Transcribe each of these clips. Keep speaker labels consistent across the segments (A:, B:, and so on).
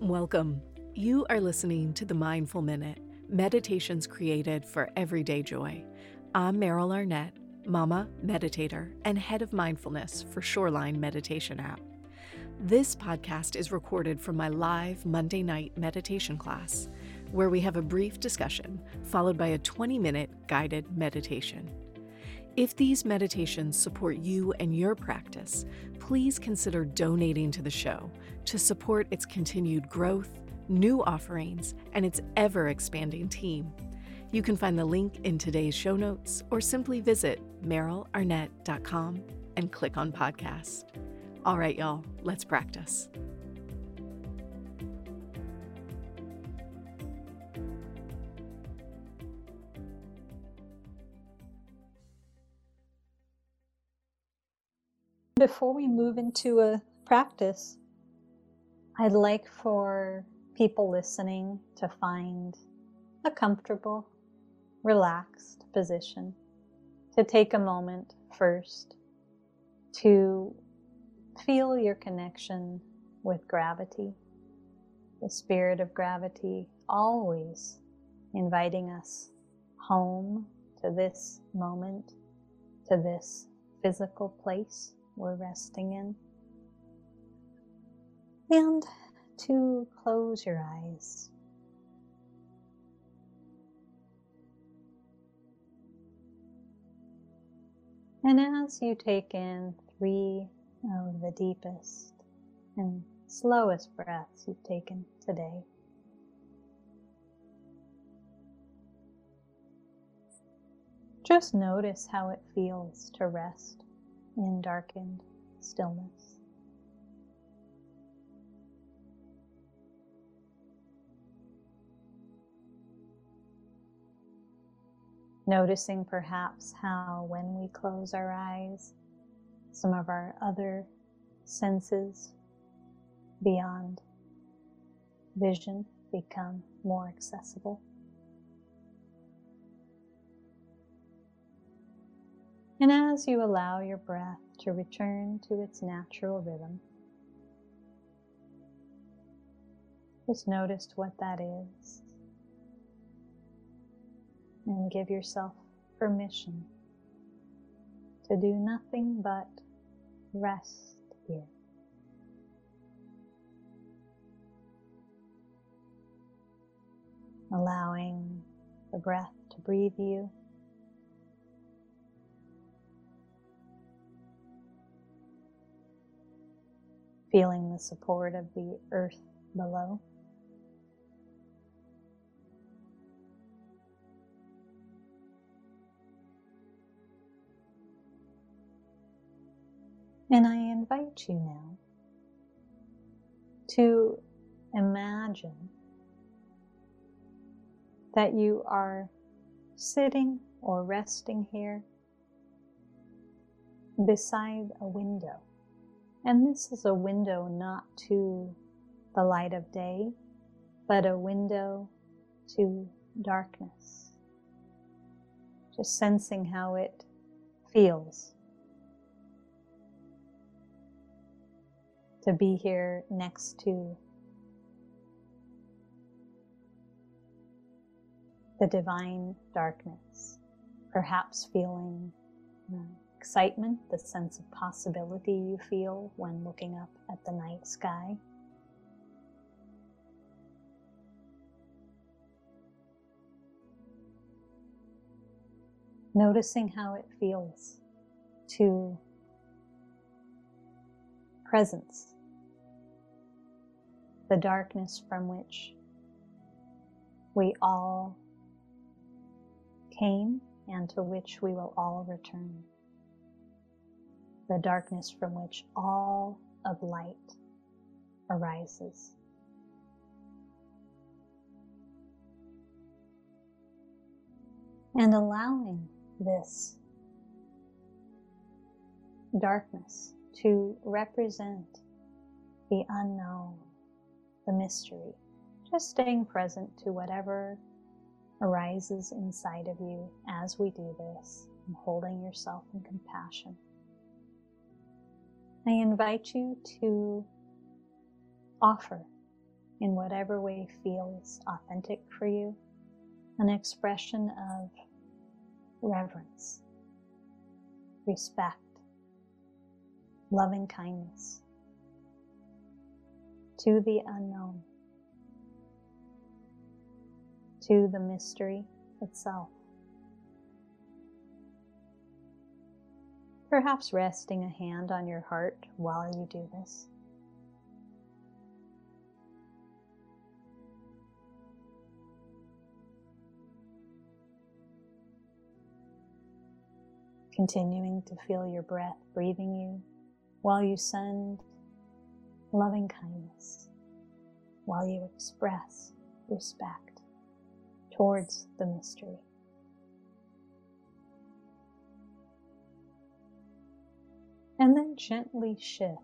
A: Welcome. You are listening to the Mindful Minute, meditations created for everyday joy. I'm Meryl Arnett, mama, meditator, and head of mindfulness for Shoreline Meditation app. This podcast is recorded from my live Monday night meditation class, where we have a brief discussion followed by a 20 minute guided meditation. If these meditations support you and your practice, please consider donating to the show to support its continued growth, new offerings, and its ever expanding team. You can find the link in today's show notes or simply visit merylarnett.com and click on podcast. All right, y'all, let's practice.
B: Before we move into a practice, I'd like for people listening to find a comfortable, relaxed position, to take a moment first to feel your connection with gravity, the spirit of gravity always inviting us home to this moment, to this physical place we're resting in. And to close your eyes. And as you take in three of the deepest and slowest breaths you've taken today, just notice how it feels to rest in darkened stillness. Noticing perhaps how, when we close our eyes, some of our other senses beyond vision become more accessible. And as you allow your breath to return to its natural rhythm, just notice what that is and give yourself permission to do nothing but rest here. Allowing the breath to breathe you. Feeling the support of the earth below. And I invite you now to imagine that you are sitting or resting here beside a window. And this is a window not to the light of day, but a window to darkness. Just sensing how it feels to be here next to the divine darkness, perhaps feeling the excitement, the sense of possibility you feel when looking up at the night sky. Noticing how it feels to presence, the darkness from which we all came and to which we will all return, the darkness from which all of light arises. And allowing this darkness to represent the unknown, the mystery, just staying present to whatever arises inside of you as we do this and holding yourself in compassion. I invite you to offer in whatever way feels authentic for you, an expression of reverence, respect, loving kindness to the unknown, to the mystery itself. Perhaps resting a hand on your heart while you do this. Continuing to feel your breath breathing you while you send loving kindness, while you express respect towards the mystery. And then gently shift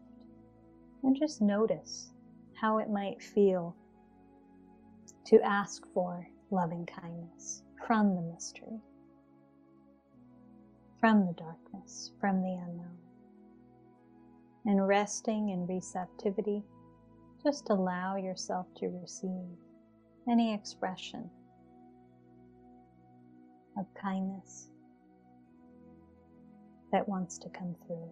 B: and just notice how it might feel to ask for loving kindness from the mystery, from the darkness, from the unknown. And resting in receptivity, just allow yourself to receive any expression of kindness that wants to come through.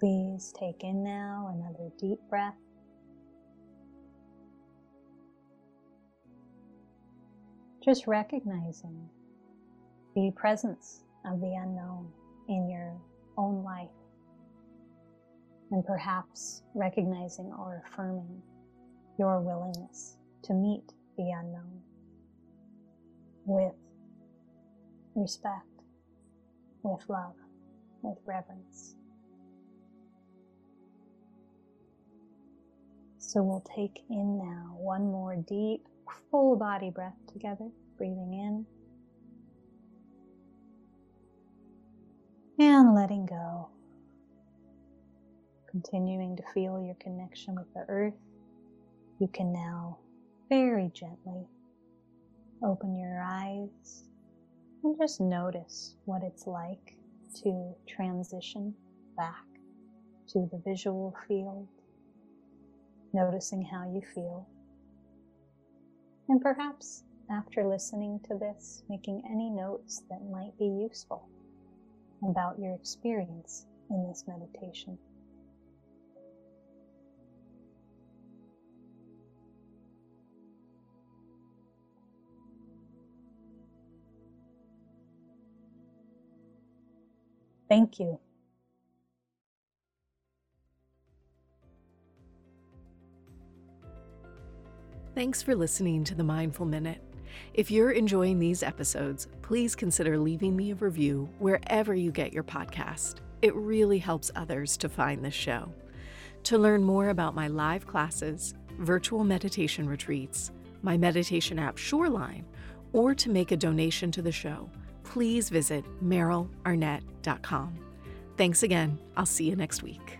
B: Please take in now another deep breath. Just recognizing the presence of the unknown in your own life. And perhaps recognizing or affirming your willingness to meet the unknown with respect, with love, with reverence. So we'll take in now one more deep, full body breath together, breathing in and letting go. Continuing to feel your connection with the earth, you can now very gently open your eyes and just notice what it's like to transition back to the visual field noticing how you feel. And perhaps after listening to this, making any notes that might be useful about your experience in this meditation. Thank you.
A: Thanks for listening to the Mindful Minute. If you're enjoying these episodes, please consider leaving me a review wherever you get your podcast. It really helps others to find this show. To learn more about my live classes, virtual meditation retreats, my meditation app Shoreline, or to make a donation to the show, please visit merylarnett.com. Thanks again. I'll see you next week.